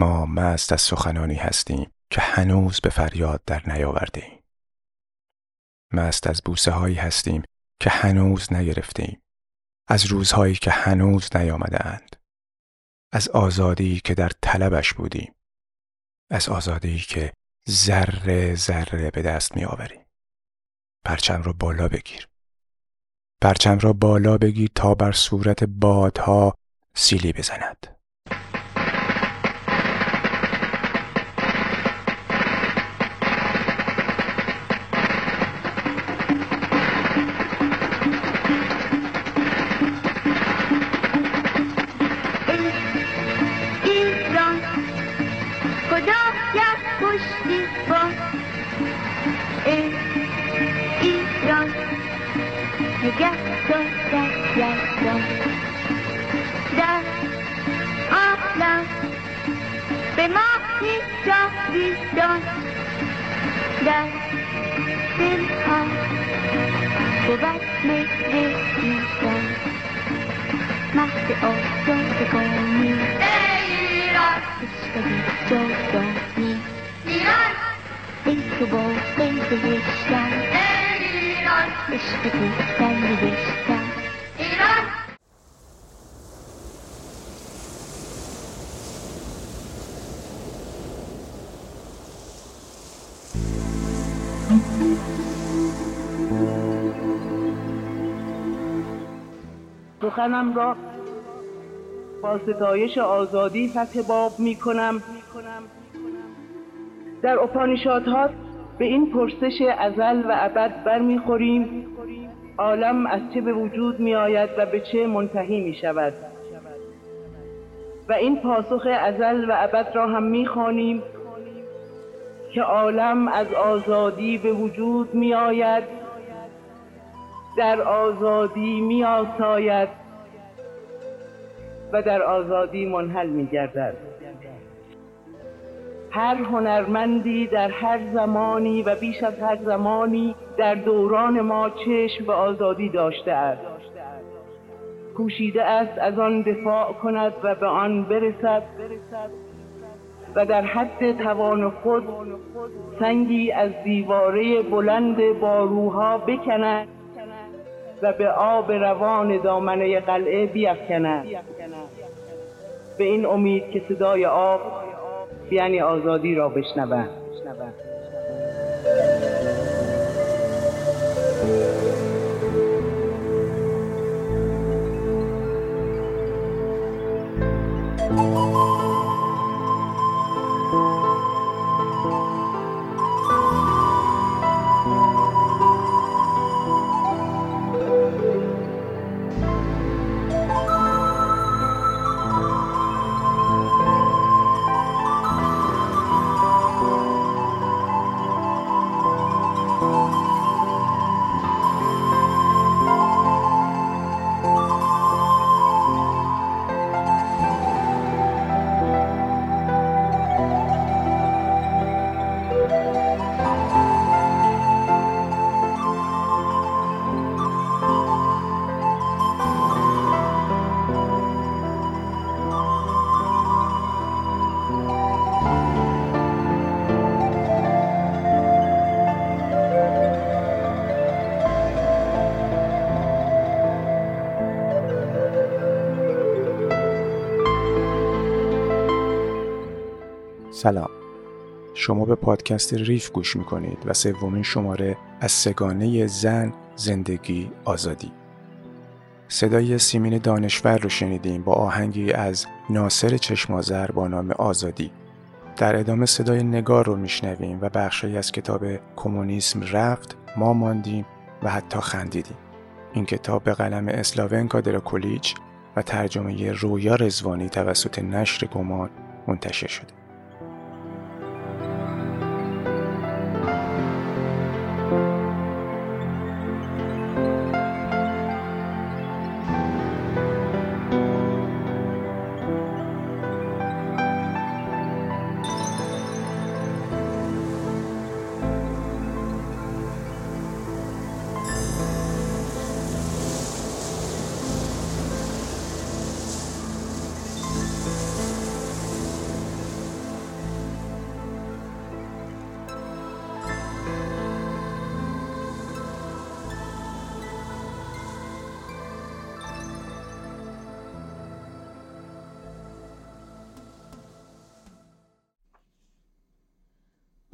ما مست از سخنانی هستیم که هنوز به فریاد در نیاورده مست از بوسه هایی هستیم که هنوز نگرفتیم. از روزهایی که هنوز نیامده اند. از آزادی که در طلبش بودیم. از آزادی که ذره ذره به دست می آوریم. پرچم را بالا بگیر. پرچم را بالا بگیر تا بر صورت بادها سیلی بزند. تو با ای بهشتن ایران. عشق تو در نوشتن ایران. سخنم را با ستایش آزادی فتح باب می کنم در اپانیشادها به این پرسش ازل و ابد برمیخوریم. عالم از چه به وجود می آید و به چه منتهی می شود و این پاسخ ازل و ابد را هم می خوانیم که عالم از آزادی به وجود می آید در آزادی می آساید و در آزادی منحل می گردد هر هنرمندی در هر زمانی و بیش از هر زمانی در دوران ما چشم به آزادی داشته است. کوشیده است از آن دفاع کند و به آن برسد و در حد توان خود سنگی از دیواره بلند باروها بکند و به آب روان دامنه قلعه بیفکند. به این امید که صدای آب یعنی آزادی را بشنوند. سلام. شما به پادکست ریف گوش می‌کنید و سومین شماره از سگانه زن زندگی آزادی. صدای سیمین دانشور رو شنیدیم با آهنگی از ناصر چشمازر با نام آزادی. در ادامه صدای نگار رو میشنویم و بخشی از کتاب کمونیسم رفت ما ماندیم و حتی خندیدیم. این کتاب به قلم اسلاونکا دراکولیچ و ترجمه رویا رزوانی توسط نشر گمان منتشر شده.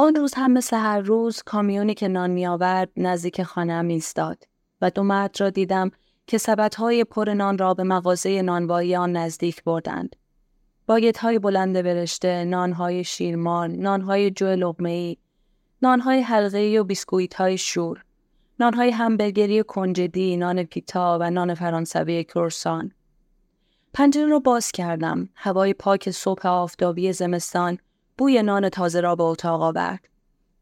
آن روز هم مثل هر روز کامیونی که نان می آورد نزدیک خانه‌ام ایستاد و دو مرد را دیدم که سبدهای پر نان را به مغازه نانوایی آن نزدیک بردند. باگت های بلند برشته، نانهای شیرمان، نانهای جو لغمه‌ای، نانهای حلقه‌ای و بیسکویت های شور، نانهای همبرگری کنجدی، نان پیتا و نان فرانسوی کرسان. پنجره را باز کردم. هوای پاک صبح آفتابی زمستان بوی نان تازه را به اتاق آورد.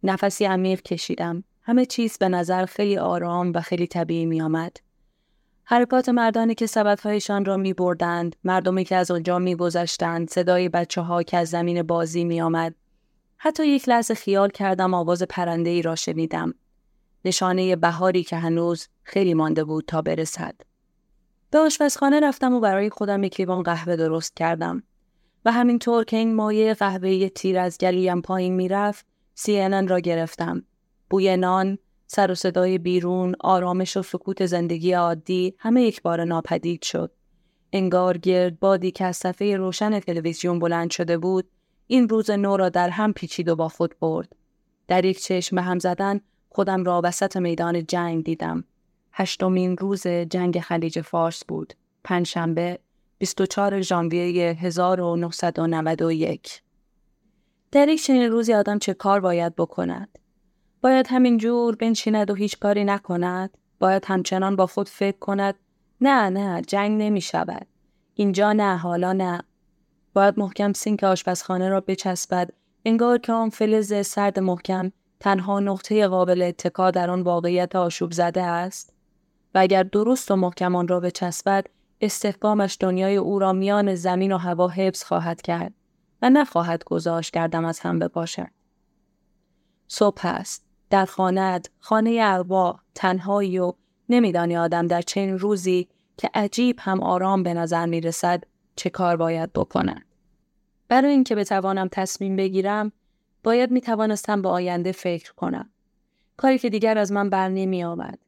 نفسی عمیق کشیدم. همه چیز به نظر خیلی آرام و خیلی طبیعی می آمد. حرکات مردانی که سبدهایشان را می بردند، مردمی که از آنجا می گذشتند، صدای بچه ها که از زمین بازی می آمد. حتی یک لحظه خیال کردم آواز پرنده ای را شنیدم. نشانه بهاری که هنوز خیلی مانده بود تا برسد. به آشپزخانه رفتم و برای خودم یک لیوان قهوه درست کردم. و همینطور که این مایه قهوه تیر از گلویم پایین می‌رفت CNN را گرفتم. بوی نان، سر و صدای بیرون، آرامش و سکوت زندگی عادی همه یک بار ناپدید شد. انگار گرد بادی که از صفحه روشن تلویزیون بلند شده بود، این روز نو را در هم پیچید و با خود برد. در یک چشم هم زدن خودم را وسط میدان جنگ دیدم. هشتمین روز جنگ خلیج فارس بود. پنجشنبه 24 ژانویه 1991 در یک چنین روزی آدم چه کار باید بکند؟ باید همین جور بنشیند و هیچ کاری نکند؟ باید همچنان با خود فکر کند نه نه جنگ نمی شود. اینجا نه حالا نه. باید محکم سینک آشپزخانه را بچسبد انگار که آن فلز سرد محکم تنها نقطه قابل اتکا در آن واقعیت آشوب زده است و اگر درست و محکم آن را بچسبد استحکامش دنیای او را میان زمین و هوا حفظ خواهد کرد و نخواهد گذاشت گردم از هم بپاشد. صبح است. در خانت، خانه اروا، تنهایی و نمیدانی آدم در چنین روزی که عجیب هم آرام به نظر می رسد چه کار باید بکنم. برای اینکه بتوانم تصمیم بگیرم باید می توانستم به آینده فکر کنم. کاری که دیگر از من بر نمی آمد.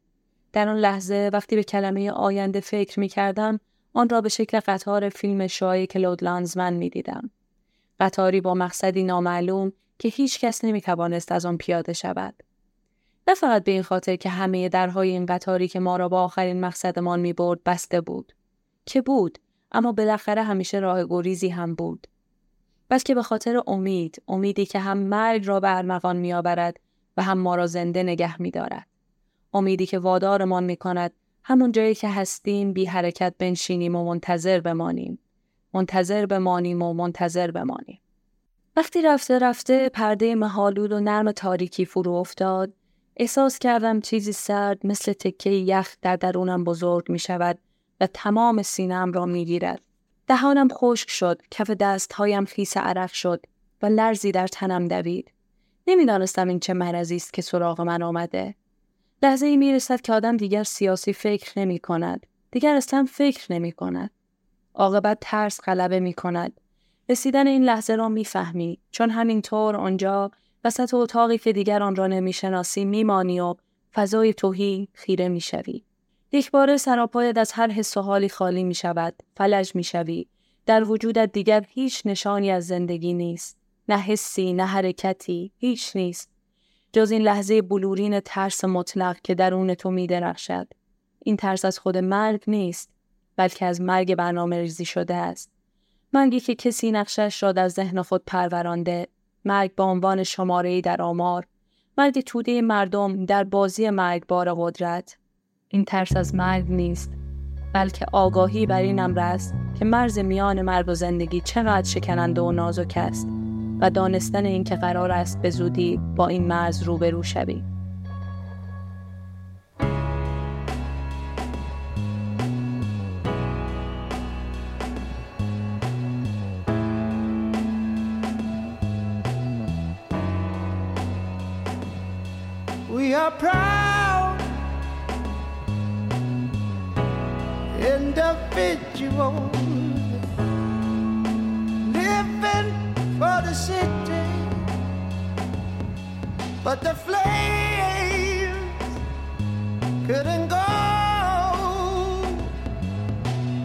در آن لحظه وقتی به کلمه آینده فکر می کردم آن را به شکل قطار فیلم شای کلود لانزمن می دیدم. قطاری با مقصدی نامعلوم که هیچ کس نمی توانست از آن پیاده شود. نه فقط به این خاطر که همه درهای این قطاری که ما را با آخرین مقصدمان می برد بسته بود. که بود اما بالاخره همیشه راه گریزی هم بود. که به خاطر امید، امیدی که هم مرگ را به ارمغان می آورد و هم ما را زنده نگه می دارد. امیدی که وادارمان می کند همون جایی که هستیم بی حرکت بنشینیم و منتظر بمانیم. منتظر بمانیم و منتظر بمانیم. وقتی رفته رفته پرده مهالود و نرم تاریکی فرو افتاد، احساس کردم چیزی سرد مثل تکه یخ در درونم بزرگ می شود و تمام سینم را می گیرد. دهانم خشک شد، کف دستهایم خیس عرق شد و لرزی در تنم دوید. نمی‌دانستم این چه مرضی است که سراغ من آمده. لحظه ای می رسد که آدم دیگر سیاسی فکر نمی کند. دیگر اصلا فکر نمی کند. عاقبت ترس غلبه می کند. رسیدن این لحظه را می‌فهمی چون همینطور آنجا وسط اتاقی که دیگر آن را نمی‌شناسی میمانی و فضای توهی خیره می‌شوی یک بار سراپایت از هر حس و حالی خالی می شود فلج می شوی در وجودت دیگر هیچ نشانی از زندگی نیست نه حسی نه حرکتی هیچ نیست جز این لحظه بلورین ترس مطلق که درون تو می درخشد. این ترس از خود مرگ نیست بلکه از مرگ برنامه ریزی شده است. مرگی که کسی نقشش را در ذهن خود پرورانده مرگ به عنوان شماره در آمار مرگ توده مردم در بازی مرگبار قدرت این ترس از مرگ نیست بلکه آگاهی بر این امر است که مرز میان مرگ و زندگی چقدر شکننده و نازک است و دانستن اینکه قرار است به زودی با این مرز روبرو شوی. We are proud individuals. For the city, but the flames couldn't go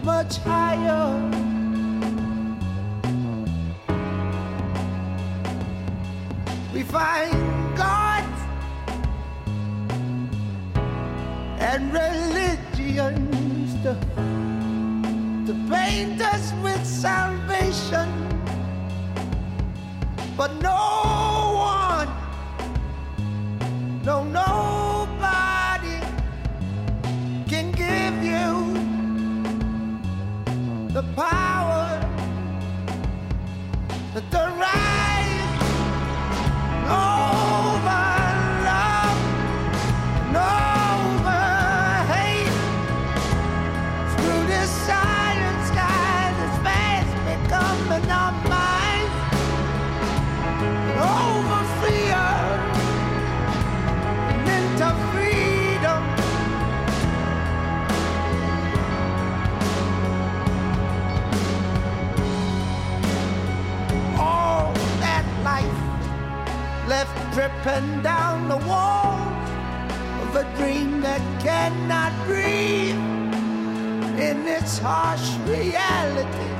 much higher. We find God and religions to, to paint us with salvation. But no one, no, nobody can give you the power the right dripping down the walls of a dream that cannot breathe in its harsh reality.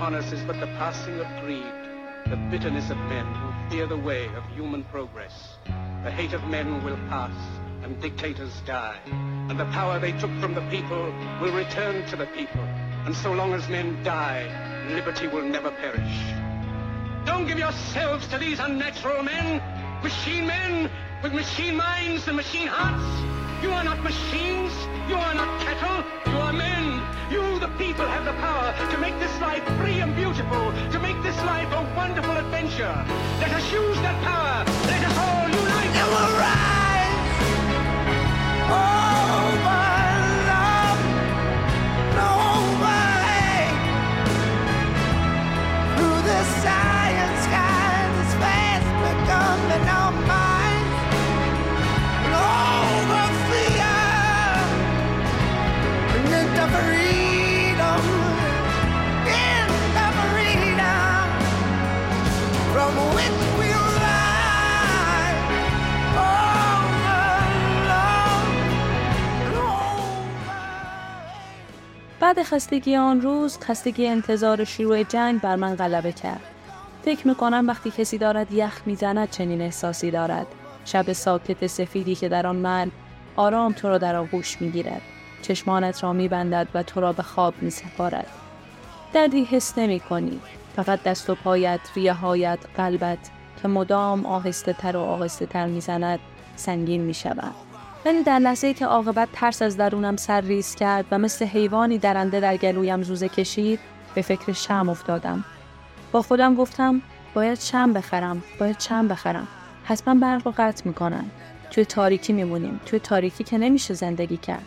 Upon us is but the passing of greed, the bitterness of men who fear the way of human progress. The hate of men will pass, and dictators die, and the power they took from the people will return to the people. And so long as men die, liberty will never perish. Don't give yourselves to these unnatural men, machine men with machine minds and machine hearts. You are not machines. You are not cattle. You are men. You, the people, have the power to make this life free and beautiful, to make this life a wonderful adventure. Let us use that power. Let us all unite. and we'll rise over love, بعد خستگی آن روز خستگی انتظار شروع جنگ بر من غلبه کرد فکر می‌کنم وقتی کسی دارد یخ می‌زند چنین احساسی دارد شب ساکت سفیدی که در آن من آرام تو را در آغوش می‌گیرد چشمانت را میبندد و تو را به خواب میسپارد دردی حس نمی کنی. فقط دست و پایت، ریه هایت، قلبت که مدام آهسته تر و آهسته تر می‌زند سنگین می شود. ولی در لحظه که عاقبت ترس از درونم سر ریز کرد و مثل حیوانی درنده در گلویم زوزه کشید به فکر شم افتادم. با خودم گفتم باید شم بخرم، باید شم بخرم. حتما برق رو قطع می‌کنن. توی تاریکی میمونیم، توی تاریکی که نمیشه زندگی کرد.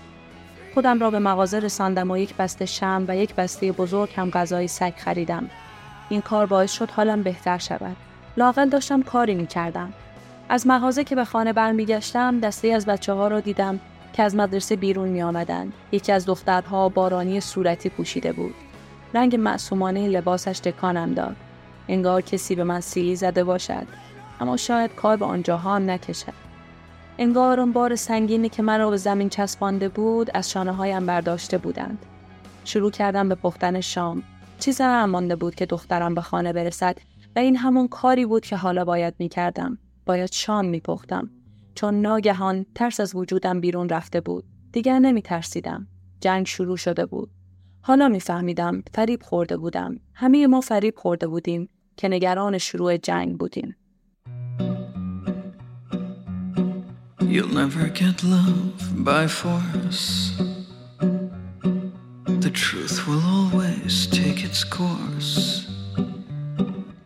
خودم را به مغازه رساندم و یک بسته شم و یک بسته بزرگ هم غذای سگ خریدم. این کار باعث شد حالم بهتر شود. لاقل داشتم کاری می کردم. از مغازه که به خانه برمیگشتم دسته از بچه ها را دیدم که از مدرسه بیرون می آمدن. یکی از دخترها بارانی صورتی پوشیده بود. رنگ معصومانه لباسش تکانم داد. انگار کسی به من سیلی زده باشد. اما شاید کار به آنجاها هم نکشد. انگار اون بار سنگینی که مرا به زمین چسبانده بود از شانه هایم برداشته بودند. شروع کردم به پختن شام. چیزی هم مانده بود که دخترم به خانه برسد و این همون کاری بود که حالا باید می کردم. باید شام می پختم. چون ناگهان ترس از وجودم بیرون رفته بود. دیگر نمی ترسیدم. جنگ شروع شده بود. حالا میفهمیدم فریب خورده بودم. همه ما فریب خورده بودیم که نگران شروع جنگ بودیم. You'll never get love by force. The truth will always take its course.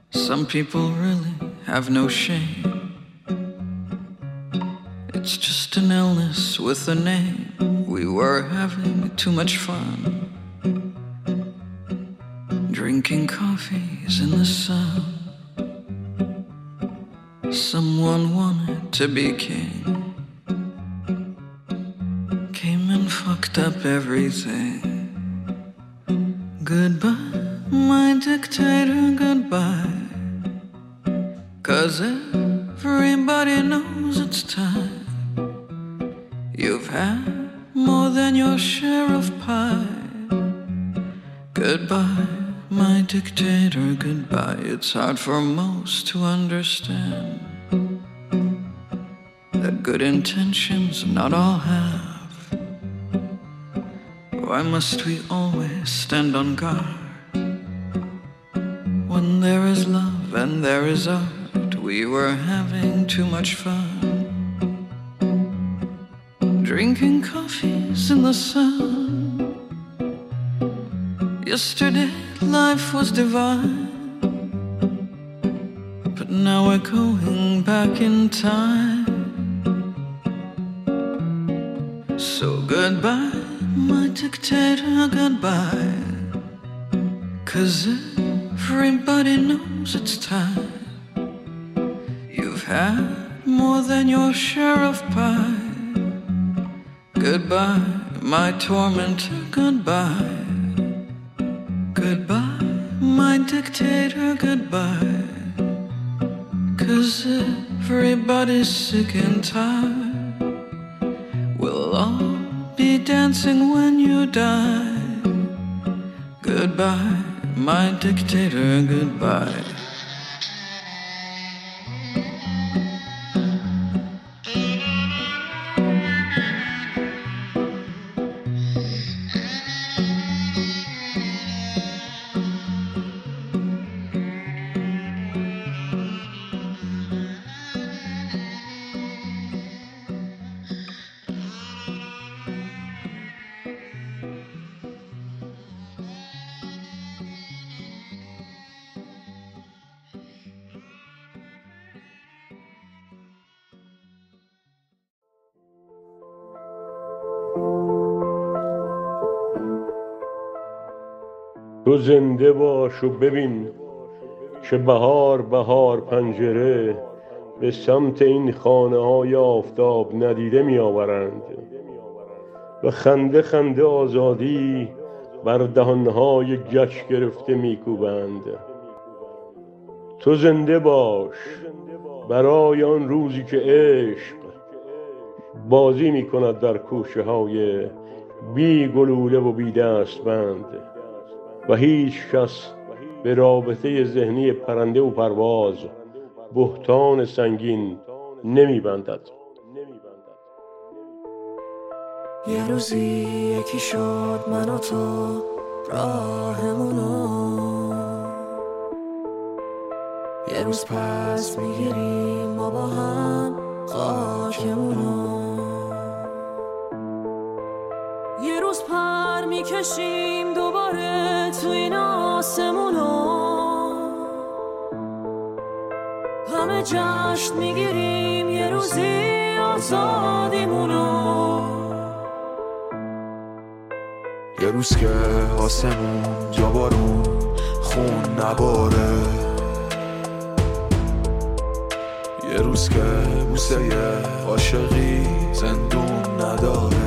Some people really have no shame. It's just an illness with a name. We were having too much fun. Drinking coffees in the sun. Someone wanted to be king. Came and fucked up everything. Goodbye, my dictator, goodbye. Cause everybody knows it's time. Had more than your share of pie. Goodbye, my dictator, goodbye. It's hard for most to understand that good intentions not all have. Why must we always stand on guard? When there is love and there is art, we were having too much fun. Drinking coffees in the sun. Yesterday life was divine. But now we're going back in time. So goodbye, my dictator, goodbye. Cause everybody knows it's time. You've had more than your share of pie. Goodbye, my tormentor, goodbye. Goodbye, my dictator, goodbye. Cause everybody's sick and tired. We'll all be dancing when you die. Goodbye, my dictator, goodbye. زنده باش و ببین که بهار بهار پنجره به سمت این خانه های آفتاب ندیده می آورند و خنده خنده آزادی بر دهانهای گچ گرفته می کوبند تو زنده باش برای آن روزی که عشق بازی می کند در کوشه های بی گلوله و بی دستبند. و هیچ کس به رابطه ذهنی پرنده و پرواز بهتان سنگین نمی بندد یه روزی یکی شد من و تو راهمونو یه روز پس می‌گیریم ما با هم خاکمونو یه روز پر می‌کشیم دوباره تو این آسمونو همه جشن می‌گیریم یه روزی آزادیمونو یه روز که آسمون جا بارون خون نباره. یه روز که بوسه عاشقی زندون نداره.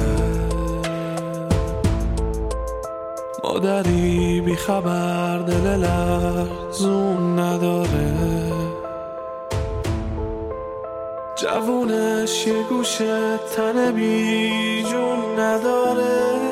مادری بی خبر دل لرزون نداره. جوونش یه گوشه تن بی جون نداره.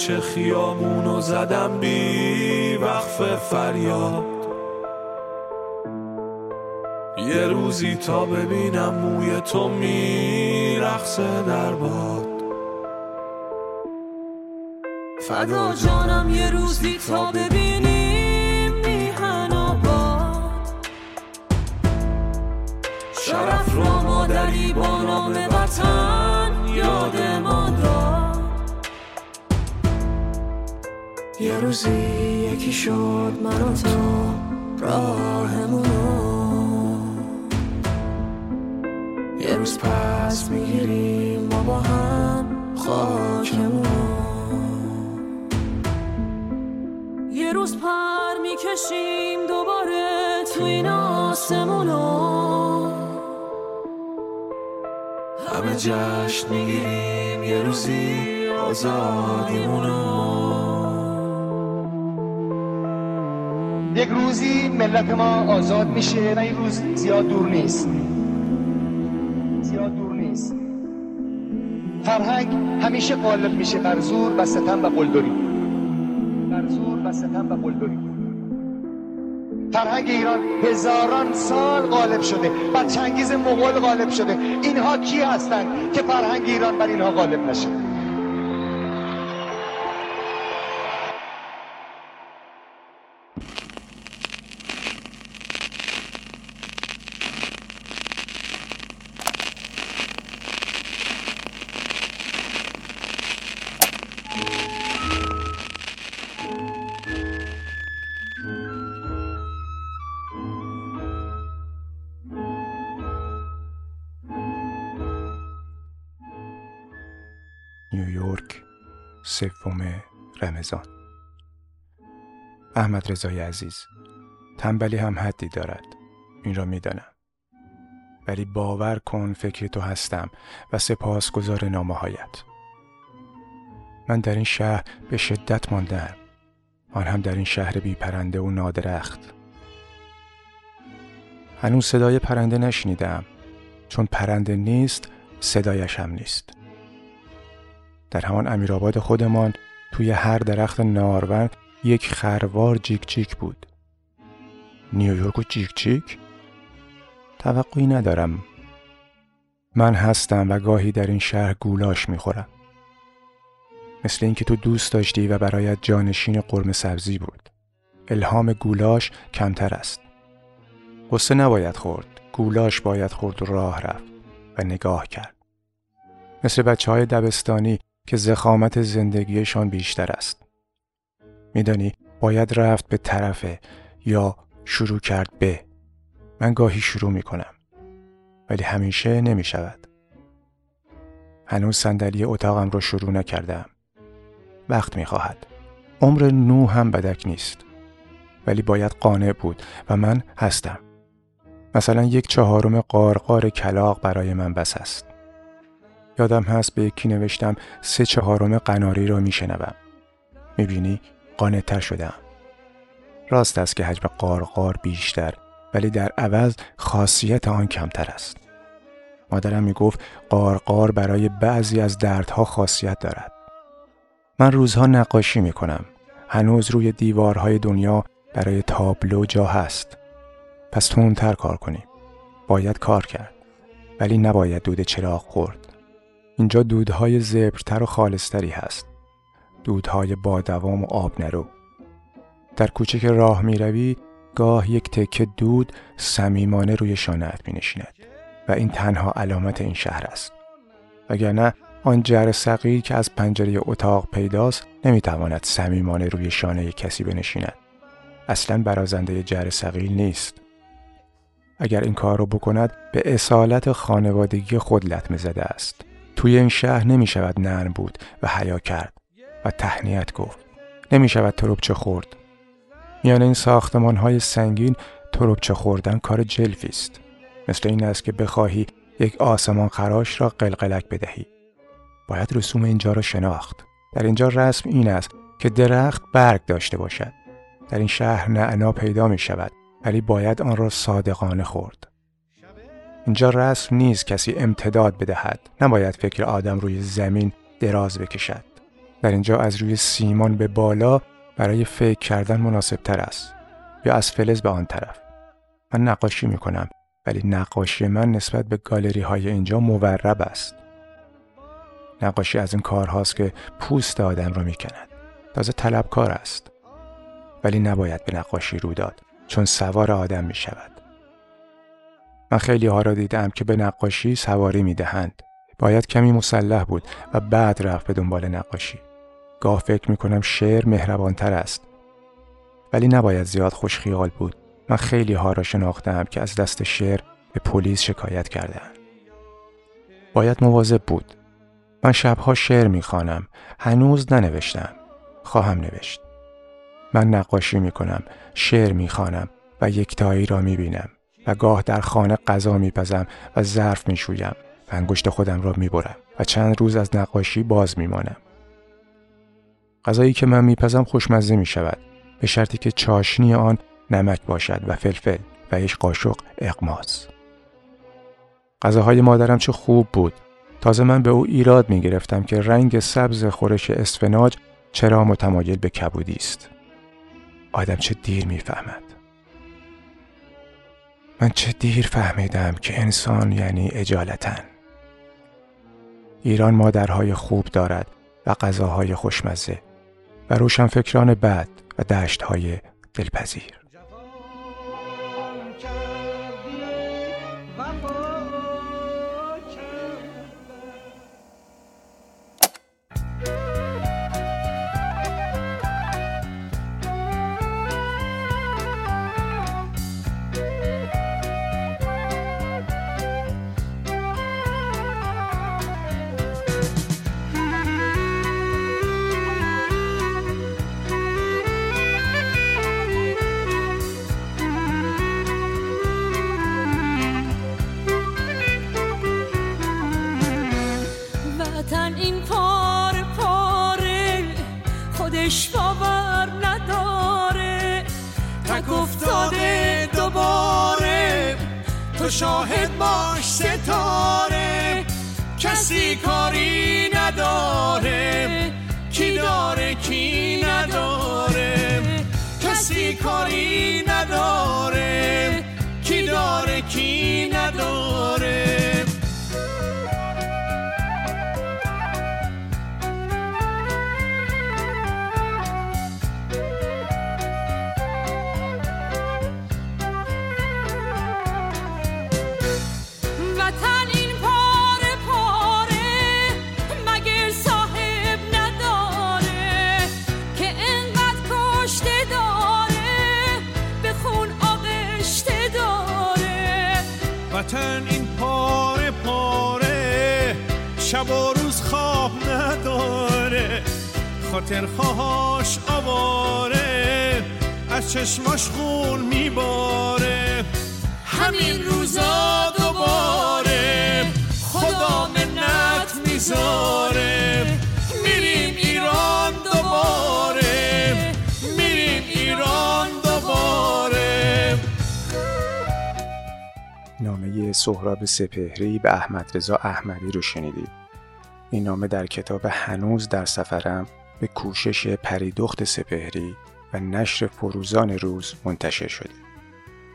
کوچه خیابونو زدم بی وقف فریاد. یه روزی تا ببینم موی تو میرقصه در باد. فدا جانم یه روزی تا ببینیم میهن آباد. شرف را مادری با نام وطن. یه روزی یکی شد من و تو راهمونو یه روز پس می‌گیریم ما با هم خاکمونو یه روز پر می‌کشیم دوباره تو این آسمونو همه جشن می‌گیریم. یه روزی آزادیمونو یک روزی ملت ما آزاد میشه و این روز زیاد دور نیست. زیاد دور نیست. فرهنگ همیشه غالب میشه بر زور و ستم و قلدری. بر زور و ستم و قلدری. فرهنگ ایران هزاران سال غالب شده. بر چنگیز مغول غالب شده. اینها کی هستند که فرهنگ ایران بر اینها غالب نشه؟ سوم رمضان. احمد رضای عزیز تنبلی هم حدی دارد. این را می‌دانم. ولی باور کن فکر تو هستم و سپاسگزار نامه هایت من در این شهر به شدت ماندم. آن هم در این شهر بی پرنده و نادرخت. هنوز صدای پرنده نشنیدم. چون پرنده نیست صدایش هم نیست. در همان امیرآباد خودمان توی هر درخت نارون یک خروار جیک جیک بود. نیویورک و جیک جیک؟ توقعی ندارم. من هستم و گاهی در این شهر گولاش می‌خورم. مثل اینکه تو دوست داشتی و برایت جانشین قرم سبزی بود. الهام گولاش کمتر است. قصه نباید خورد. گولاش باید خورد و راه رفت و نگاه کرد. مثل بچه های دبستانی که زخامت زندگیشان بیشتر است. میدانی باید رفت به طرفه یا شروع کرد به. من گاهی شروع می کنم ولی همیشه نمی شود هنوز صندلی اتاقم را شروع نکردم. وقت می خواهد عمر نو هم بدک نیست ولی باید قانع بود و من هستم. مثلا یک چهارم قارقار کلاق برای من بس است. یادم هست به یکی نوشتم سه چهارم قناری را میشنوم. می‌بینی؟ قانعتر شدم. راست است که حجم قارقار بیشتر ولی در عوض خاصیت آن کمتر است. مادرم می‌گفت قارقار برای بعضی از دردها خاصیت دارد. من روزها نقاشی می‌کنم. هنوز روی دیوارهای دنیا برای تابلو جا هست. پس تندتر کار کنیم. باید کار کرد. ولی نباید دود چراغ خورد. اینجا دودهای زبرتر و خالصتری هست. دودهای با دوام و آب نرو. در کوچه که راه می روی گاه یک تکه دود صمیمانه روی شانهت می نشیند و این تنها علامت این شهر است. وگرنه آن جر سقی که از پنجره اتاق پیداست نمی‌تواند صمیمانه روی شانه کسی بنشیند. اصلا برازنده جر سقیل نیست. اگر این کار را بکند به اصالت خانوادگی خود لطمه زده است. توی این شهر نمی شود نرم بود و حیا کرد و تهنیت گفت. نمی شود تربچه خورد. میان این ساختمان های سنگین تربچه خوردن کار جلفی است. مثل این است که بخواهی یک آسمان خراش را قلقلک بدهی. باید رسوم اینجا را شناخت. در اینجا رسم این است که درخت برگ داشته باشد. در این شهر نعنا پیدا می شود ولی باید آن را صادقانه خورد. اینجا رسم نیست کسی امتداد بدهد. نباید فکر آدم روی زمین دراز بکشد. در اینجا از روی سیمان به بالا برای فکر کردن مناسب تر است. یا از فلز به آن طرف. من نقاشی می کنم ولی نقاشی من نسبت به گالری های اینجا مورب است. نقاشی از این کارهاست که پوست آدم را می کند تازه طلبکار است. ولی نباید به نقاشی رو داد چون سوار آدم می شود من خیلی ها را دیدم که به نقاشی سواری می دهند باید کمی مسلح بود و بعد رفت به دنبال نقاشی. گاه فکر می کنم شعر مهربانتر است. ولی نباید زیاد خوش خیال بود. من خیلی ها را شناختم که از دست شعر به پلیس شکایت کردند باید مواظب بود. من شبها شعر می‌خوانم. هنوز ننوشتم. خواهم نوشت. من نقاشی می‌کنم شعر می‌خوانم و یکتایی را می‌بینم. و گاه در خانه غذا میپزم و ظرف می‌شویم. و انگشت خودم را می‌برم و چند روز از نقاشی باز میمانم. غذایی که من میپزم خوشمزه می‌شود به شرطی که چاشنی آن نمک باشد و فلفل و یک قاشق اقماز غذاهای مادرم چه خوب بود. تازه من به او ایراد می گرفتم که رنگ سبز خورش اسفناج چرا متمایل به کبودی است. آدم چه دیر می‌فهمد. من چه دیر فهمیدم که انسان یعنی اجالتن ایران مادرهای خوب دارد و غذاهای خوشمزه و روشنفکران بد و دشتهای دلپذیر. چشماش خون میباره. همین روزا دوباره خدا منت می‌ذاره. میریم ایران دوباره. میریم ایران دوباره. نامه سهراب سپهری به احمد رضا احمدی رو شنیدید. این نامه در کتاب هنوز در سفرم به کوشش پریدخت سپهری و نشر فروزان روز منتشر شده.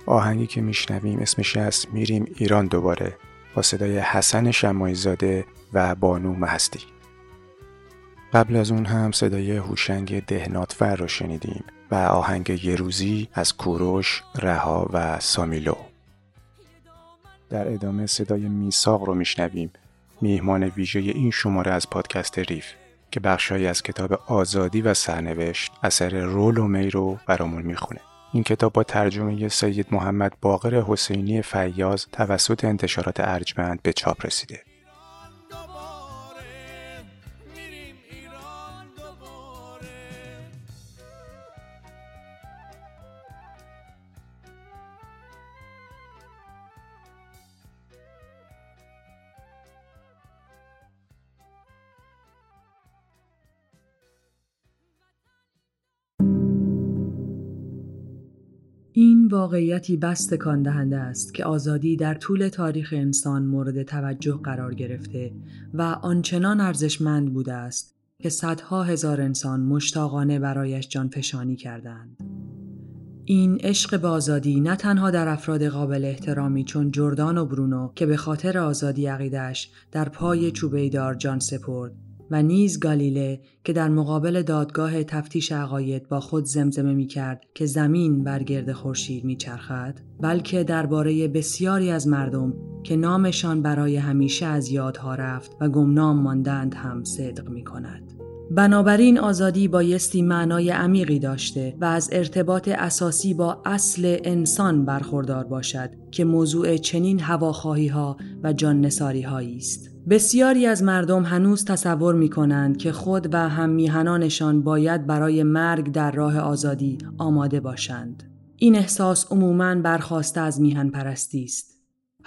آهنگی که میشنویم اسمش است میریم ایران دوباره با صدای حسن شمایی زاده و بانو مهستی. قبل از اون هم صدای هوشنگ دهناتفر رو شنیدیم و آهنگ یه روزی از کوروش، رها و سامیلو. در ادامه صدای میساق رو میشنویم میهمان ویژه این شماره از پادکست ریف که بخشهایی از کتاب آزادی و سرنوشت اثر رول و می رو برامون می‌خونه. این کتاب با ترجمه سید محمد باقر حسینی فیاض توسط انتشارات ارجمند به چاپ رسیده. واقعیتی بس تکان دهنده است که آزادی در طول تاریخ انسان مورد توجه قرار گرفته و آنچنان ارزشمند بوده است که صدها هزار انسان مشتاقانه برایش جانفشانی کردند. این عشق به آزادی نه تنها در افراد قابل احترامی چون جردان و برونو که به خاطر آزادی عقیدش در پای چوبیدار جان سپرد و نیز گالیله که در مقابل دادگاه تفتیش عقاید با خود زمزمه می کرد که زمین بر گرد خورشید می چرخد بلکه درباره بسیاری از مردم که نامشان برای همیشه از یادها رفت و گمنام ماندند هم صدق می کند. بنابراین آزادی بایستی معنای عمیقی داشته و از ارتباط اساسی با اصل انسان برخوردار باشد که موضوع چنین هواخواهی ها و جان است. بسیاری از مردم هنوز تصور می کنند که خود و هم میهنانشان باید برای مرگ در راه آزادی آماده باشند. این احساس عموماً برخواسته از میهن پرستی است.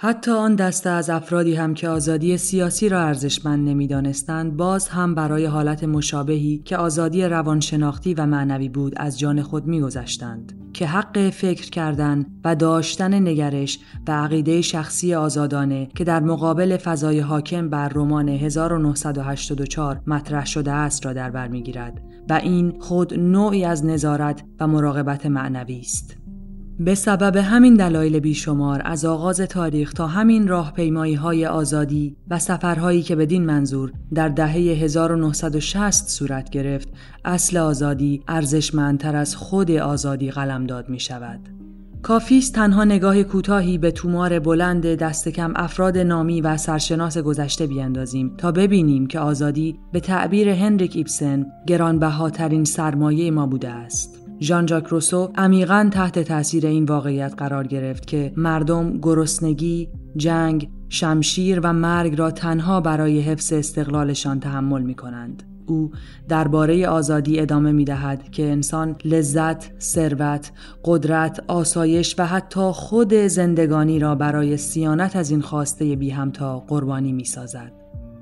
حتی آن دسته از افرادی هم که آزادی سیاسی را ارزشمند نمی‌دانستند باز هم برای حالت مشابهی که آزادی روانشناختی و معنوی بود از جان خود میگذشتند که حق فکر کردن و داشتن نگرش و عقیده شخصی آزادانه که در مقابل فضای حاکم بر رمان 1984 مطرح شده است را در بر می‌گیرد و این خود نوعی از نظارت و مراقبت معنوی است. به سبب همین دلایل بیشمار از آغاز تاریخ تا همین راهپیمایی های آزادی و سفرهایی که بدین منظور در دهه 1960 صورت گرفت اصل آزادی ارزشمندتر از خود آزادی قلمداد می شود. کافیست تنها نگاه کوتاهی به تومار بلند دست کم افراد نامی و سرشناس گذشته بیاندازیم تا ببینیم که آزادی به تعبیر هنریک ایبسن گرانبهاترین سرمایه ما بوده است. ژان ژاک روسو عمیقا تحت تاثیر این واقعیت قرار گرفت که مردم گرسنگی، جنگ، شمشیر و مرگ را تنها برای حفظ استقلالشان تحمل می کنند. او درباره آزادی ادامه می دهد که انسان لذت، ثروت، قدرت، آسایش و حتی خود زندگانی را برای سیانت از این خواسته بی همتا قربانی می سازد.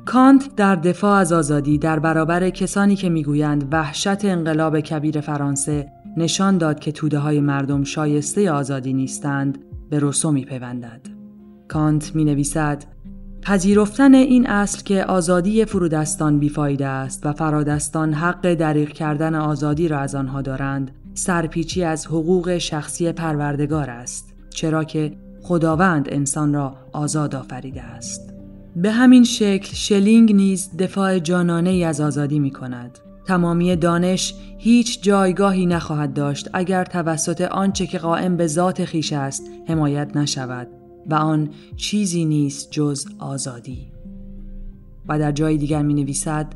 کانت در دفاع از آزادی در برابر کسانی که می‌گویند وحشت انقلاب کبیر فرانسه نشان داد که توده های مردم شایسته آزادی نیستند به روسو می پیوندد. کانت می نویسد پذیرفتن این اصل که آزادی فرودستان بیفایده است و فرادستان حق دریغ کردن آزادی را از آنها دارند سرپیچی از حقوق شخصی پروردگار است چرا که خداوند انسان را آزاد آفریده است به همین شکل شلینگ نیز دفاع جانانه ای از آزادی می کند تمامی دانش هیچ جایگاهی نخواهد داشت اگر توسط آنچه که قائم به ذات خیش است حمایت نشود و آن چیزی نیست جز آزادی. و در جای دیگر می نویسد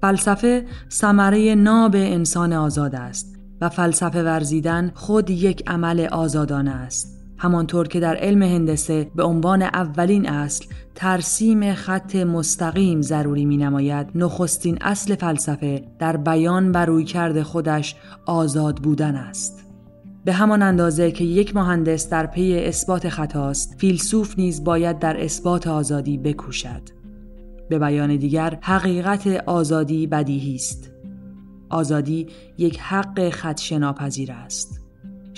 فلسفه ثمره ناب انسان آزاد است و فلسفه ورزیدن خود یک عمل آزادانه است. همانطور که در علم هندسه به عنوان اولین اصل ترسیم خط مستقیم ضروری می نماید نخستین اصل فلسفه در بیان بر روی کرده خودش آزاد بودن است. به همان اندازه که یک مهندس در پی اثبات خطاست، فیلسوف نیز باید در اثبات آزادی بکوشد. به بیان دیگر حقیقت آزادی بدیهی است. آزادی یک حق خدشناپذیر است.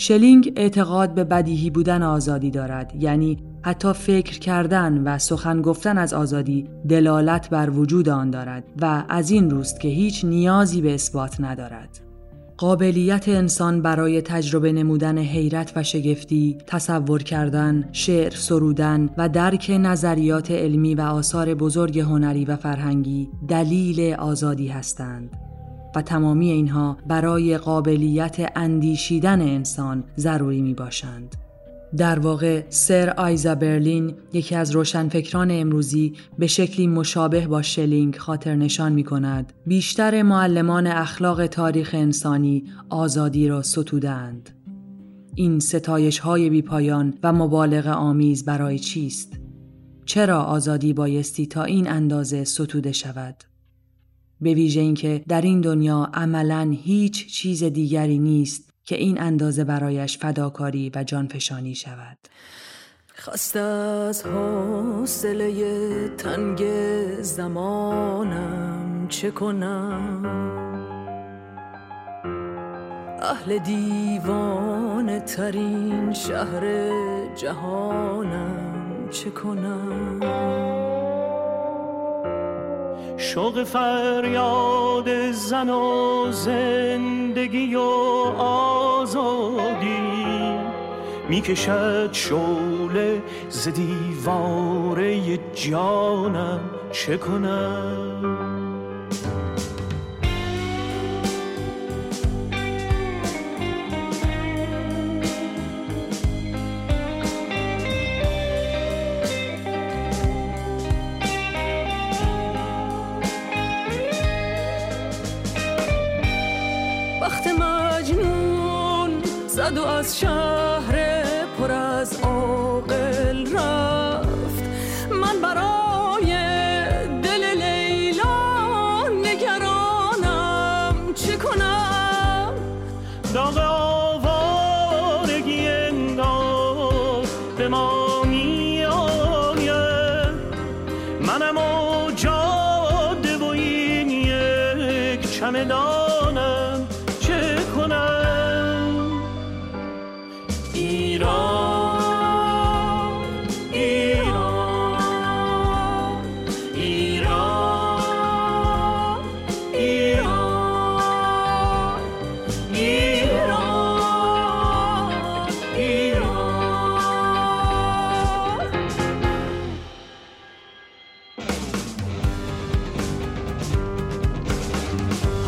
شلینگ اعتقاد به بدیهی بودن آزادی دارد یعنی حتی فکر کردن و سخن گفتن از آزادی دلالت بر وجود آن دارد و از این روست که هیچ نیازی به اثبات ندارد. قابلیت انسان برای تجربه نمودن حیرت و شگفتی، تصور کردن، شعر سرودن و درک نظریات علمی و آثار بزرگ هنری و فرهنگی دلیل آزادی هستند. و تمامی اینها برای قابلیت اندیشیدن انسان ضروری می باشند. در واقع سر آیزا برلین یکی از روشنفکران امروزی به شکلی مشابه با شلینگ خاطر نشان می کند بیشتر معلمان اخلاق تاریخ انسانی آزادی را ستودند. این ستایش های بی پایان و مبالغ آمیز برای چیست؟ چرا آزادی بایستی تا این اندازه ستوده شود؟ به ویژه اینکه در این دنیا عملا هیچ چیز دیگری نیست که این اندازه برایش فداکاری و جانفشانی شود. خسته از حوصله تنگ زمانم چه کنم؟ اهل دیوانه ترین شهر جهانم چه کنم؟ شوق فریاد زن و زندگی و آزادی می‌کشد شوله ز دیواره جانم. چه کنم؟ مجنون زد و از شهر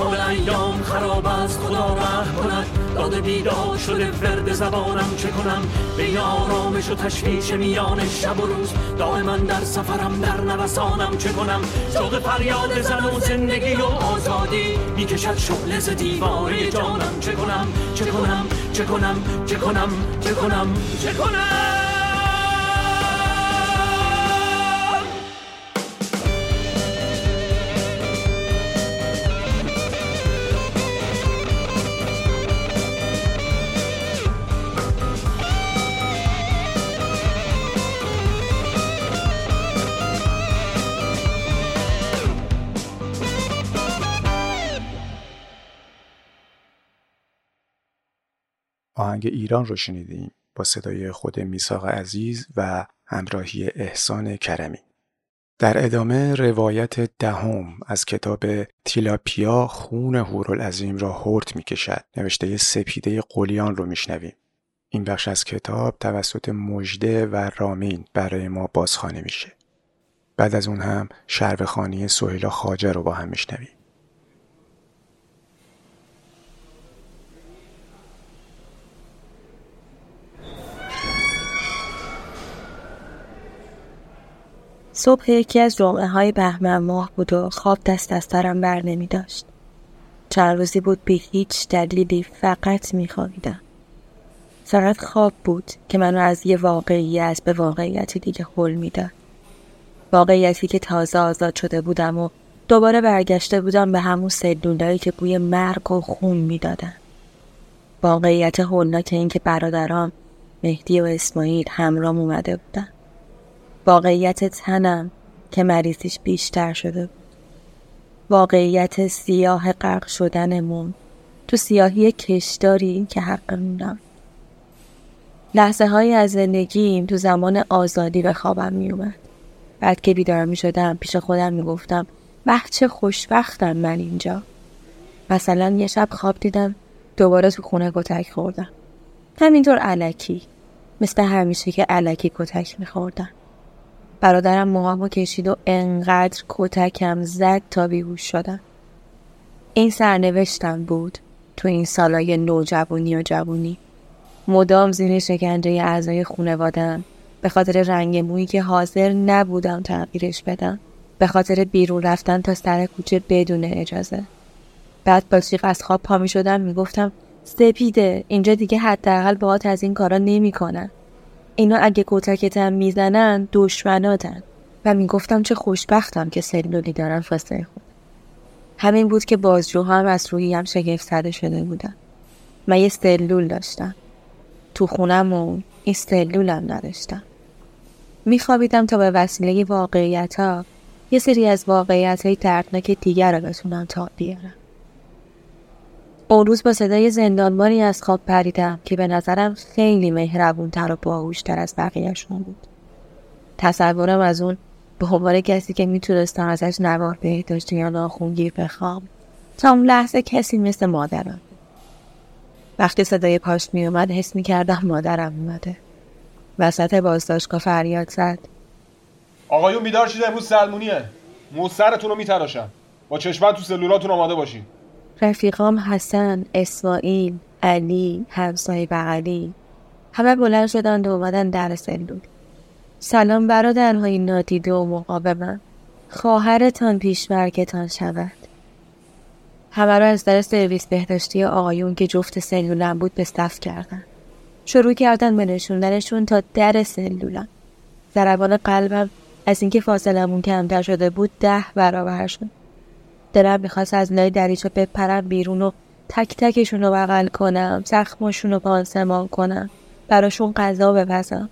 حال ایام خراب است خدا رحم کند. داده بیدار شده ورد زبانم چه کنم؟ بین آرامش و تشویش میان شب و روز. دائما در سفرم در نوسانم چه کنم؟ شوق فریاد زن و زندگی و آزادی. می‌کشد شعله ز دیواره جانم. چه کنم؟ چه کنم؟ چه کنم؟ چه کنم؟ چه کنم؟ چه کنم؟ آهنگ ایران رو شنیدیم با صدای خود میساق عزیز و همراهی احسان کرمی. در ادامه روایت دهم از کتاب تیلاپیا خون هورالعظیم را هرت می کشد نوشته سپیده قلیان رو میشنویم. این بخش از کتاب توسط مجده و رامین برای ما بازخوانه میشه. بعد از اون هم شربخانی سهیلا خاجه رو با هم میشنویم. صبح یکی از جمعه های بهمن ماه بود و خواب دست از سرم بر نمی داشت. چند روزی بود بی هیچ دلیلی فقط می خوابیدم. فقط خواب بود که منو از یه واقعیت به واقعیتی دیگه حل می‌داد. واقعیتی که تازه آزاد شده بودم و دوباره برگشته بودم به همون سلولایی که بوی مرگ و خون می‌دادن. واقعیت هولناک این که برادرام مهدی و اسماعیل همرام اومده بودن. واقعیت تنم که مریضیش بیشتر شده. واقعیت سیاه غرق شدنمون تو سیاهی کشداری که حقمونم. لحظه های از زندگیم تو زمان آزادی به خوابم می اومد. بعد که بیدار می شدم پیش خودم می گفتم چه خوشبختم من اینجا. مثلا یه شب خواب دیدم دوباره تو خونه کتک خوردم. همینطور علکی. مثل همیشه که علکی کتک می خوردم. برادرم موهامو کشید و انقدر کتکم زد تا بیهوش شدم. این سرنوشتم بود تو این سالای نوجوانی و جوونی. مدام زیر شکنجه اعضای خونوادم به خاطر رنگ مویی که حاضر نبودم تغییرش بدم به خاطر بیرون رفتن تا سر کوچه بدون اجازه بعد با از خواب پا می شدم می گفتم سپیده اینجا دیگه حداقل باهات از این کارا نمی‌کنن اینا اگه کتکتم می‌زنن دشمناتن. و می‌گفتم چه خوشبختم که سلولی دارن واسه خود همین بود که بازجوها هم از روحیم شگفت زده شده بودن. من یه سلول داشتم. تو خونمون این سلولم نداشتم. میخوابیدم تا به وسیله واقعیت ها یه سری از واقعیت های دردناک دیگر رو بتونم تا بیارم. اون روز با صدای زندانبانی از خواب پریدم که به نظرم خیلی مهربونتر و باهوشتر از بقیهشون بود. تصورم از اون به عنوان کسی که می‌تونستم ازش نوار بهداشتی یا ناخونگیر بخوام تا اون لحظه کسی مثل مادرم. وقتی صدای پاش میومد حس می‌کردم مادرم اومده. وسط بازداشتگاه فریاد زد. آقایون بیدار شده امروز سلمونیه. مو سرتون رو میتراشم. با چشمت تو سلولاتون آماده باشین. رفیقام حسن، اسماعیل، علی، همسایه بغلی همه بلند شدند و اومدن در سلول. سلام برادرهای نادیده و مقاومم خواهرتان پیشمرگتان شود. همه رو از در سرویس بهداشتی آقایون که جفت سلولم بود به صف کردن. شروع کردن به نشوندنشون تا در سلولم. ضربان قلبم از اینکه فاصلمون کمتر شده بود ده برابر شد. دلم می‌خواست از لای دریچه بپرم بیرون و تک تکشون رو بغل کنم زخماشون رو پانسمان کنم براشون غذا بپزم.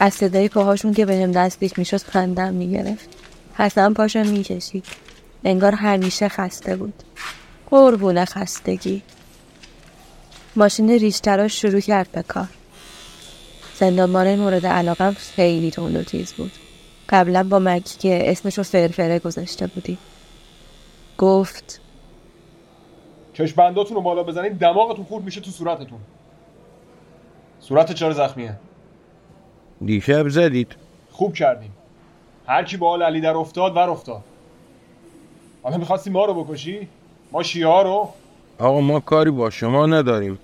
از صدای پاهاشون که بهم دستش می‌شد خندم می‌گرفت. حسن پاشو می‌کشید. انگار همیشه خسته بود. قربون خستگی. ماشین ریشتراش شروع کرد به کار. زندانبان مورد علاقم خیلی تند و تیز بود. قبلا با مکی که اسمشو فرفره گذاشته بودی. گفت چشمبنداتون رو بالا بزنید دماغتون خورد میشه تو صورتتون. صورت چرا زخمیه؟ دیشب زدید. خوب کردیم. هر کی با حال علی در افتاد ور افتاد. حالا می‌خواستی ما رو بکشی؟ ما شیعه رو؟ آقا ما کاری با شما نداریم.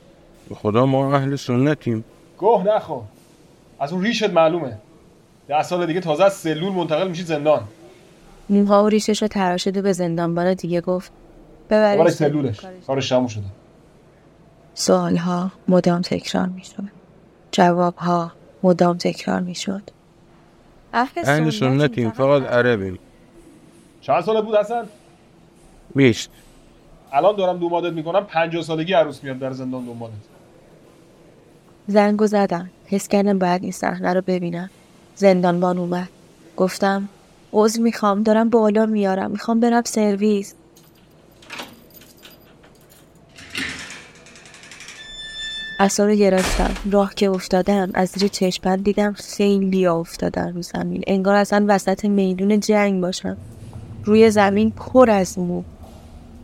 به خدا ما اهل سنتیم. گوه نخور. از اون ریشت معلومه. ده سال دیگه تازه از سلول منتقل میشی زندان. موها و ریشش رو تراشید و به زندانبان دیگه گفت برای ببرش سلولش. کارش تموم شده. سوالها مدام تکرار می‌شد. جوابها مدام تکرار می‌شد. اهل سنتیم فقط عربیم. چند سالت بود اصلا بیست. الان دارم دومادت می‌کنم پنجاه سالگی عروس میاد در زندان دنبالت زنگو زدم حس کردم باید این صحنه رو ببینم. زندانبان اومد. گفتم عذر می‌خوام دارم بالا میارم می‌خوام برم سرویس. اصلا رو گرفتم راه که افتادم از زیر چشمند دیدم خیلی افتادن رو زمین. انگار اصلا وسط میدون جنگ باشم. روی زمین پر از مو.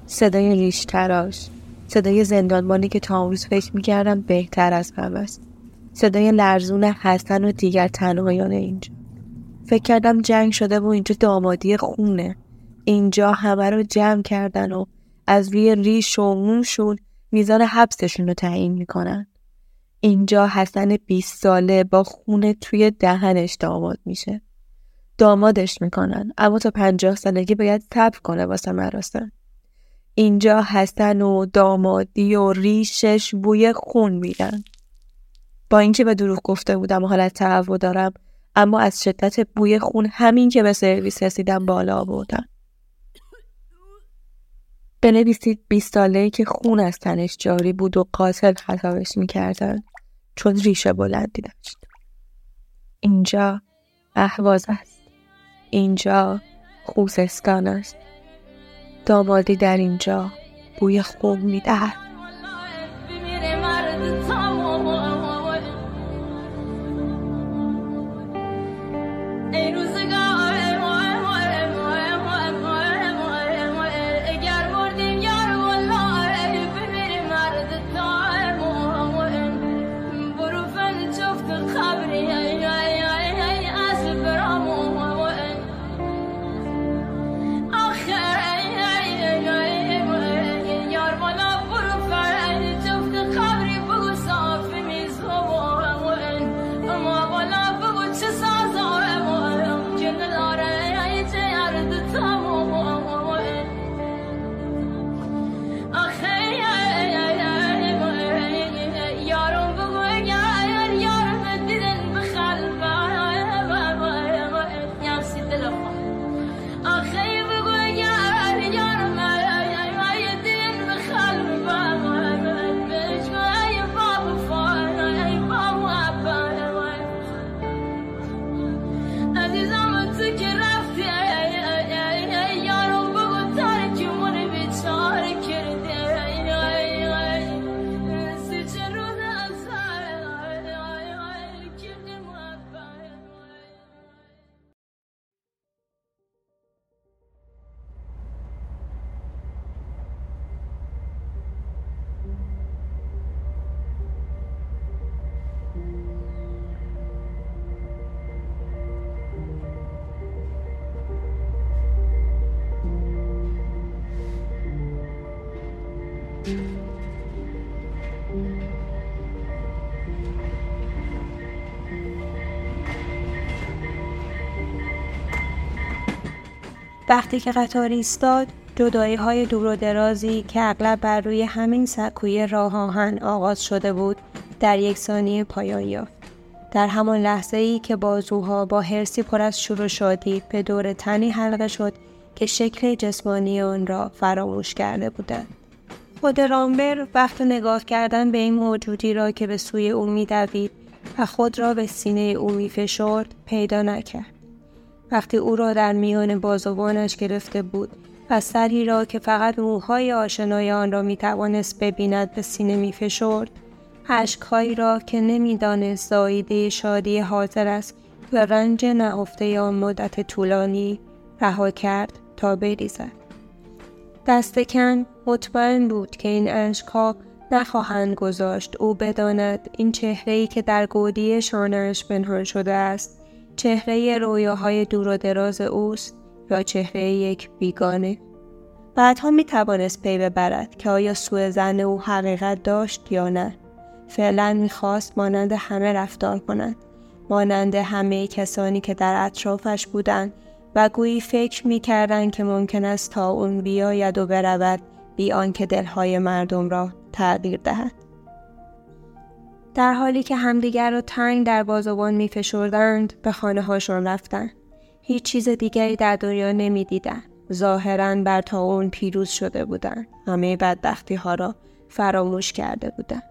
صدای ریش تراش صدای زندانبانی که تا اون روز فکر می‌کردم بهتر از همه است صدای لرزون حسن و دیگر تنهایان اینجا. فکر کردم جنگ شده و اینجا دامادی خونه. اینجا همه رو جمع کردن و از روی ریش و موشون میزان حبسشون رو تعیین می‌کنن. اینجا حسن 20 ساله با خونه توی دهنش داماد میشه. دامادش می‌کنن. اما تا پنجاه سالگی باید صبر کنه واسه مراسم. اینجا حسن و دامادی و ریشش بوی خون میدن. با اینکه به دروغ گفته بودم و حالت تهوع دارم اما از شدت بوی خون همین که به سرویس رسیدم بالا آوردم. بنویسید 20 ساله که خون از تنش جاری بود و قاتل خطابش می‌کردن. چون ریشه بلندی داشت. اینجا اهواز است. اینجا خوزستان است. دامادی در اینجا بوی خون می‌دهد. وقتی که قطار ایستاد جدایی های دور و درازی که اغلب بر روی همین سکوی راه آهن آغاز شده بود در یک ثانیه پایان یافت. در همان لحظه ای که بازوها با حرسی پر از شور و شادی به دور تنی حلقه شد که شکل جسمانی آن را فراموش کرده بودند. خود رامبر وقت نگاه کردن به این موجودی را که به سوی او میدوید و خود را به سینه او میفشرد پیدا نکرد. وقتی او را در میان بازوانش گرفته بود و سری را که فقط موهای آشنای آن را می توانست ببیند به سینه می فشرد عشقهایی را که نمی‌دانست زاییده شادی حاضر است و رنج نهفته آن مدت طولانی رها کرد تا بریزد. دست کن مطمئن بود که این عشقها نخواهند گذاشت او بداند این چهره ای که در گودی شانهاش پنهان شده است. چهره رویاهای دور و دراز اوست یا چهره یک بیگانه؟ بعدها می توانست پی ببرد که آیا سوء زن او حقیقت داشت یا نه. فعلا می‌خواست مانند همه رفتار کند مانند همه کسانی که در اطرافش بودند و گویی فکر می‌کردند که ممکن است تا اون بیاید و برود بی آنکه دلهای مردم را تغییر دهد. در حالی که همدیگر را تنگ در بازوان می فشردند به خانه هاشون رفتن. هیچ چیز دیگری در دنیا نمی دیدن. ظاهرا بر تا اون پیروز شده بودند. همه بدبختی ها را فراموش کرده بودند.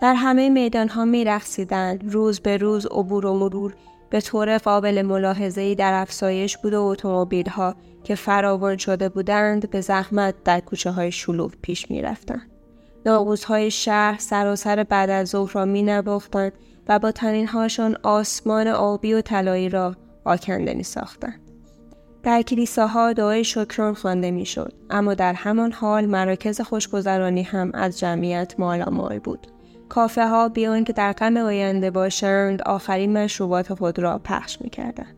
در همه میدان ها می رخصیدن. روز به روز عبور و مرور به طور قابل ملاحظه‌ای در افزایش بود و اتومبیل ها که فراوان شده بودند به زحمت در کوچه های شلوغ پیش می رفتند. های شهر سراسر بعد از ظهر را می نباختند و با تنینهاشان آسمان آبی و طلایی را آکنده می ساختند. در کلیساها دعای شکران خوانده می‌شد اما در همان حال مراکز خوشگذرانی هم از جمعیت مالامال بود. کافه ها بیان که در غم آینده باشند آخرین مشروبات خود را پخش می‌کردند.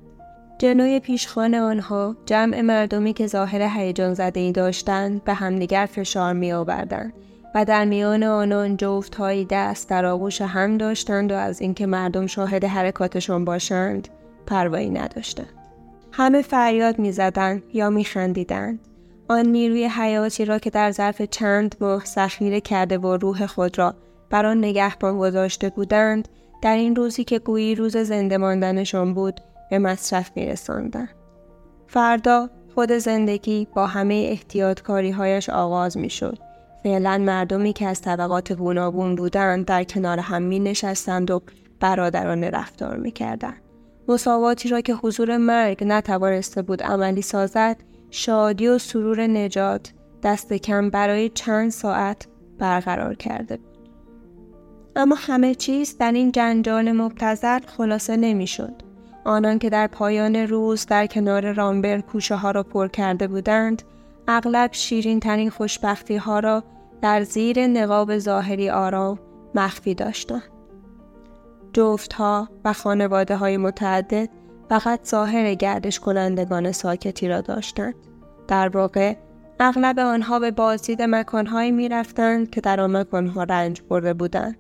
جلوی پیشخان آنها جمع مردمی که ظاهر هیجان زده ای داشتند به همدیگر فشار می آوردند و در میان آنان جفت هایی دست در آغوش هم داشتند و از اینکه مردم شاهد حرکاتشان باشند پروایی نداشتند. همه فریاد می‌زدند یا میخندیدند. آن نیروی حیاتی را که در ظرف چند ماه ذخیره کرده و روح خود را بر آن نگهبان گذاشته بودند در این روزی که گویی روز زنده ماندنشان بود به مصرف میرساندند فردا خود زندگی با همه احتیاطکاری هایش آغاز می‌شد فعلا مردمی که از طبقات گوناگون بودند در کنار هم می نشستند و برادرانه رفتار می کردند. مساواتی را که حضور مرگ نتوانسته بود عملی سازد شادی و سرور نجات دست کم برای چند ساعت برقرار کرده. اما همه چیز در این جنجال مبتذل خلاصه نمی‌شد. آنان که در پایان روز در کنار رامبر کوشه ها را پر کرده بودند اغلب شیرین ترین خوشبختی ها را در زیر نقاب ظاهری آرام مخفی داشتند. جفت و خانواده های متعدد فقط ظاهر گردش کنندگان ساکتی را داشتند. در واقع اغلب آنها به بازدید مکانهایی می رفتند که در آن مکانها رنج برده بودند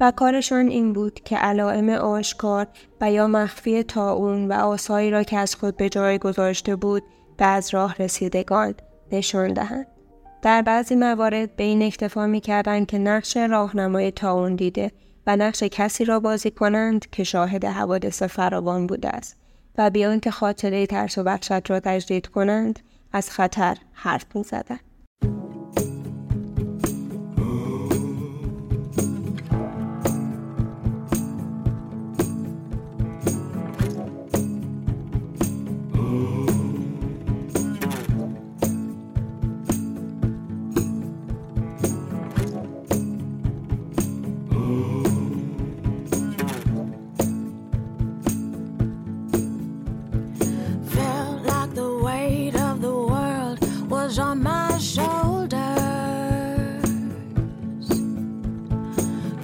و کارشان این بود که علائم آشکار و یا مخفی تاون و آسایی را که از خود به جای گذاشته بود به از راه رسیدگان نشان دهند. در بعضی موارد به این اکتفا می کردن که نقش راهنمای تاون دیده و نقش کسی را بازی کنند که شاهد حوادث فراوان بوده است و بیان که خاطره ترس و وحشت را تجدید کنند از خطر حرف می زدن. on my shoulders.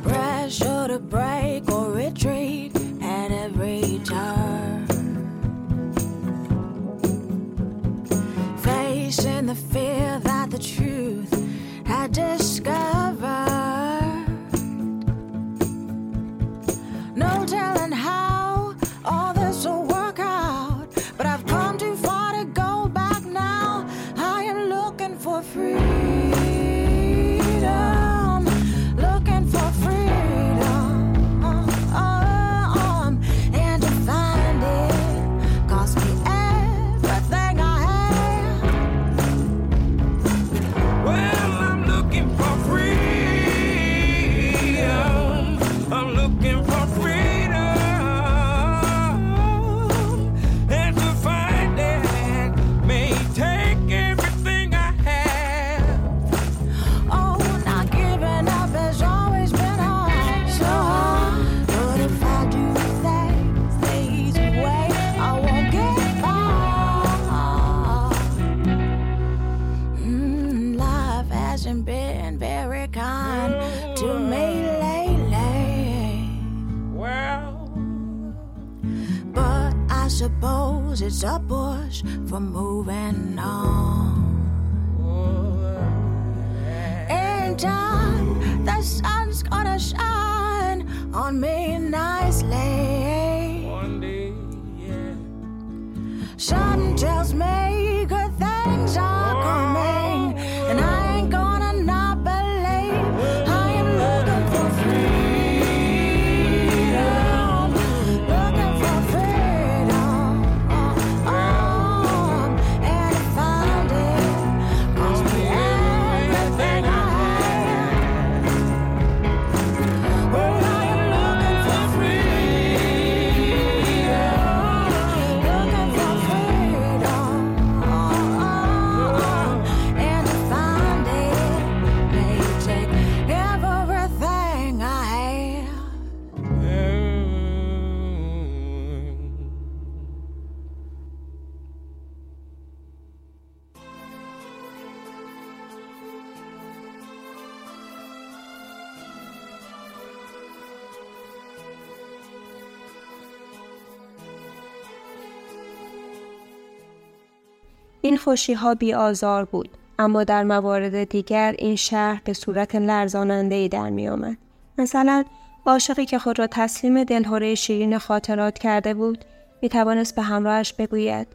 Pressure to break or retreat at every turn. Facing the fear. این خوشی ها بی آزار بود اما در موارد دیگر این شهر به صورت لرزاننده ای در می آمد. مثلا عاشقی که خود را تسلیم دلهوره شیرین خاطرات کرده بود می توانست به همراهش بگوید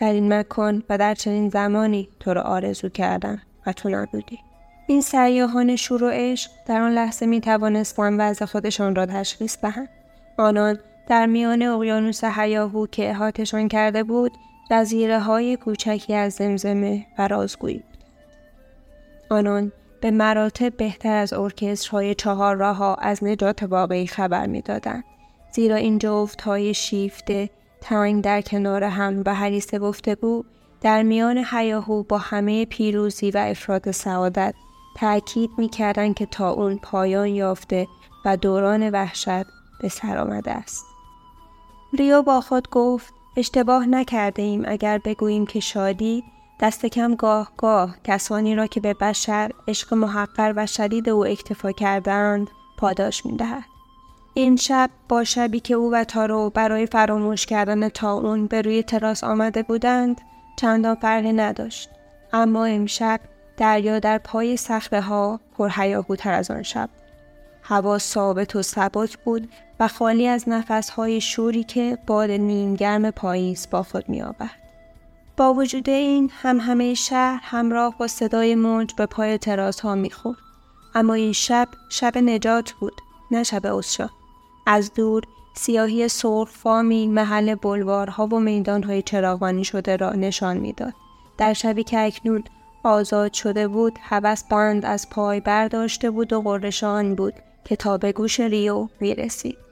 در این مکان و در چنین زمانی تو را آرزو کردم و تو نبودی. این سیاهان شور و عشق در آن لحظه می توانستند وضع خودشان را تشخیص دهند. آنان در میان اقیانوس هیاهو که احاطهشان کرده بود جزیره های کوچکی از زمزمه و رازگویی بود. آنان به مراتب بهتر از ارکسترهای چهار راه از نجات واقعی خبر می‌دادند زیرا این جفت های شیفته تنگ در کنار هم و حریص گفتگو در میان حیاهو با همه پیروزی و افراد سعادت تأکید می‌کردند که تا اون پایان یافته و دوران وحشت به سر آمده است. ریو با خود گفت اشتباه نکرده ایم اگر بگوییم که شادی دست کم گاه گاه کسانی را که به بشر عشق محقر و شدید او اکتفا کردند پاداش می دهد. این شب با شبی که او و تارو برای فراموش کردن تاون به روی تراس آمده بودند چندان فرقی نداشت اما امشب دریا در پای صخره ها پرهیاهوتر از آن شب هوا ثابت و ثبات بود و خالی از نفسهای شوری که باد نیمگرم پاییز با خود می آورد. با وجود این هم همه شهر همراه با صدای موج به پای تراس ها می خورد. اما این شب شب نجات بود نه شب عشاق. از دور سیاهی سرخ فامی محل بلوارها و میدانهای چراغانی شده را نشان می‌داد. در شبی که اکنون آزاد شده بود هوس بند از پای برداشته بود و قرشان بود که تا به گوش ریو می رسید.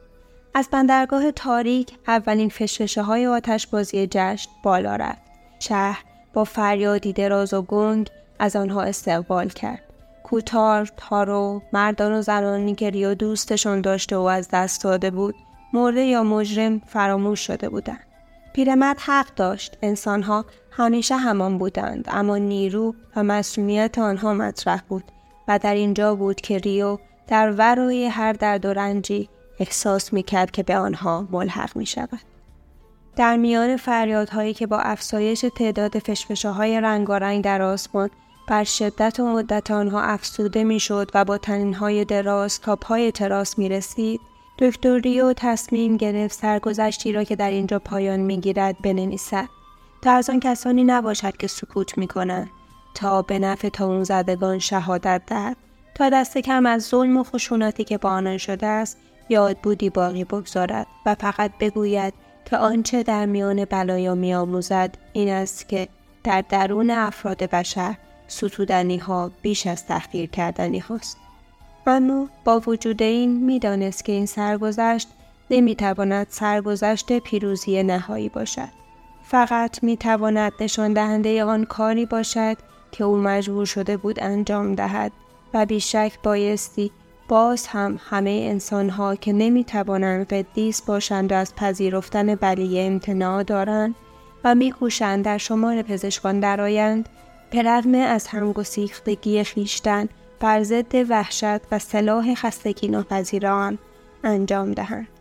از بندرگاه تاریک اولین فشفشه های آتش بازی جشن بالا رفت. شهر با فریادی دراز و گنگ از آنها استقبال کرد. کوتار، تارو، مردان و زنانی که ریو دوستشان داشته و از دست داده بود، مرده یا مجرم فراموش شده بودند. پیرمرد حق داشت انسانها همیشه همان بودند اما نیرو و مسئولیت آنها مطرح بود و در اینجا بود که ریو در ورای هر درد و رنجی احساس می کرد که به آنها ملحق می شود. در میان فریادهایی که با افزایش تعداد فشفشه های رنگارنگ در آسمان بر شدت و مدت آنها افسوده می شد و با تنینهای دراز تا پای تراس می رسید، دکتر ریو تصمیم گرفت سرگذشتی را که در اینجا پایان می گیرد بنویسد. تا از آن کسانی نباشد که سکوت می کنند تا به نفع تا اون زدگان شهادت دهد تا دست کم از ظلم و خشونتی که با آنان شده است یاد بودی باقی بگذارد و فقط بگوید که آنچه در میان بلایا می آموزد این است که در درون افراد بشر ستودنی ها بیش از تحقیر کردنی هاست. اما با وجود این می‌دانست که این سرگذشت نمی‌تواند سرگذشت پیروزی نهایی باشد. فقط می‌تواند نشان دهنده آن کاری باشد که او مجبور شده بود انجام دهد و بیشک بایستی باز هم همه انسانها که نمی‌توانند قدیس باشند و از پذیرفتن بلیه امتناع دارند و میکوشند در شمار پزشکان درآیند به رغم از همگسیختگی خیشتن بر ضد وحشت و سلاح خستگی ناپذیر آن انجام دهند.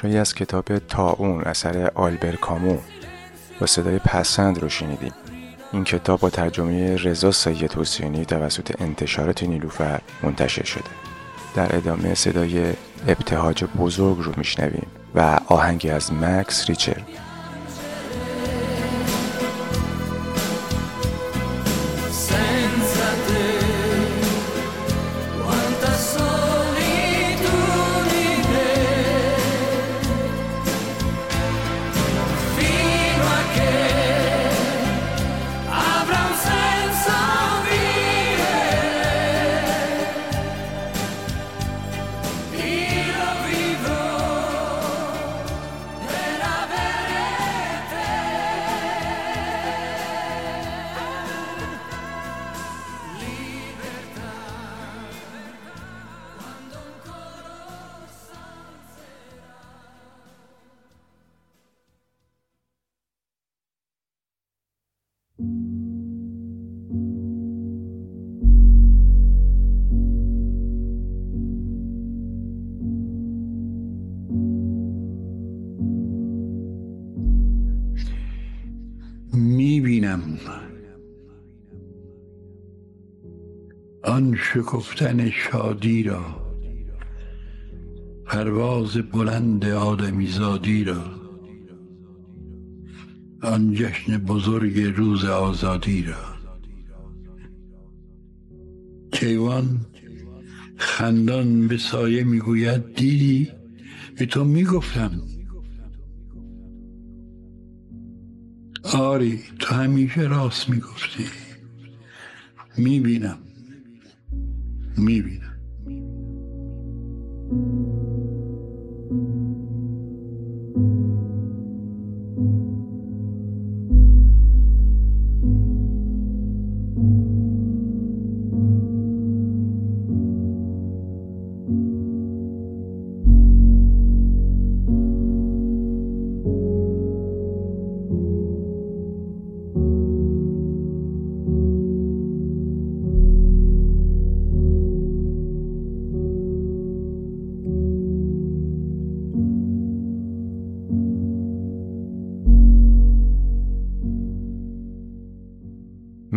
بخشهایی از کتاب تاون اثر آلبر کامو. با صدای پسند رو شنیدیم. این کتاب با ترجمه رضا سید حسینی توسط انتشارات نیلوفر منتشر شده. در ادامه صدای ابتهاج بزرگ رو میشنویم و آهنگی از مکس ریچل. آن شکفتن شادی را پرواز بلند آدمیزادی را. آن جشن بزرگ روز آزادی را. کیوان خندان به سایه می‌گوید دیدی؟ به تو می‌گفتم. آری تو همیشه راست می‌گفتی. می‌بینم. می‌بینم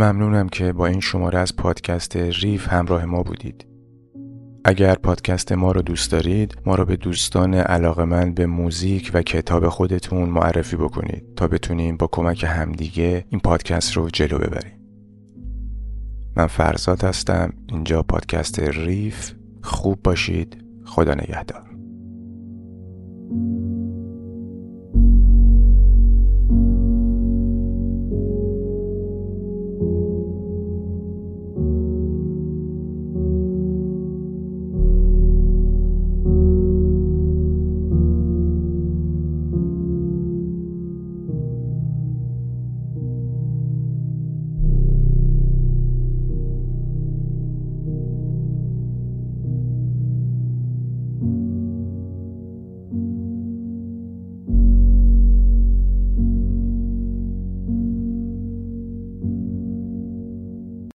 ممنونم که با این شماره از پادکست ریف همراه ما بودید. اگر پادکست ما رو دوست دارید ما رو به دوستان علاقمند به موزیک و کتاب خودتون معرفی بکنید تا بتونیم با کمک همدیگه این پادکست رو جلو ببریم. من فرزاد هستم اینجا پادکست ریف خوب باشید خدا نگهدار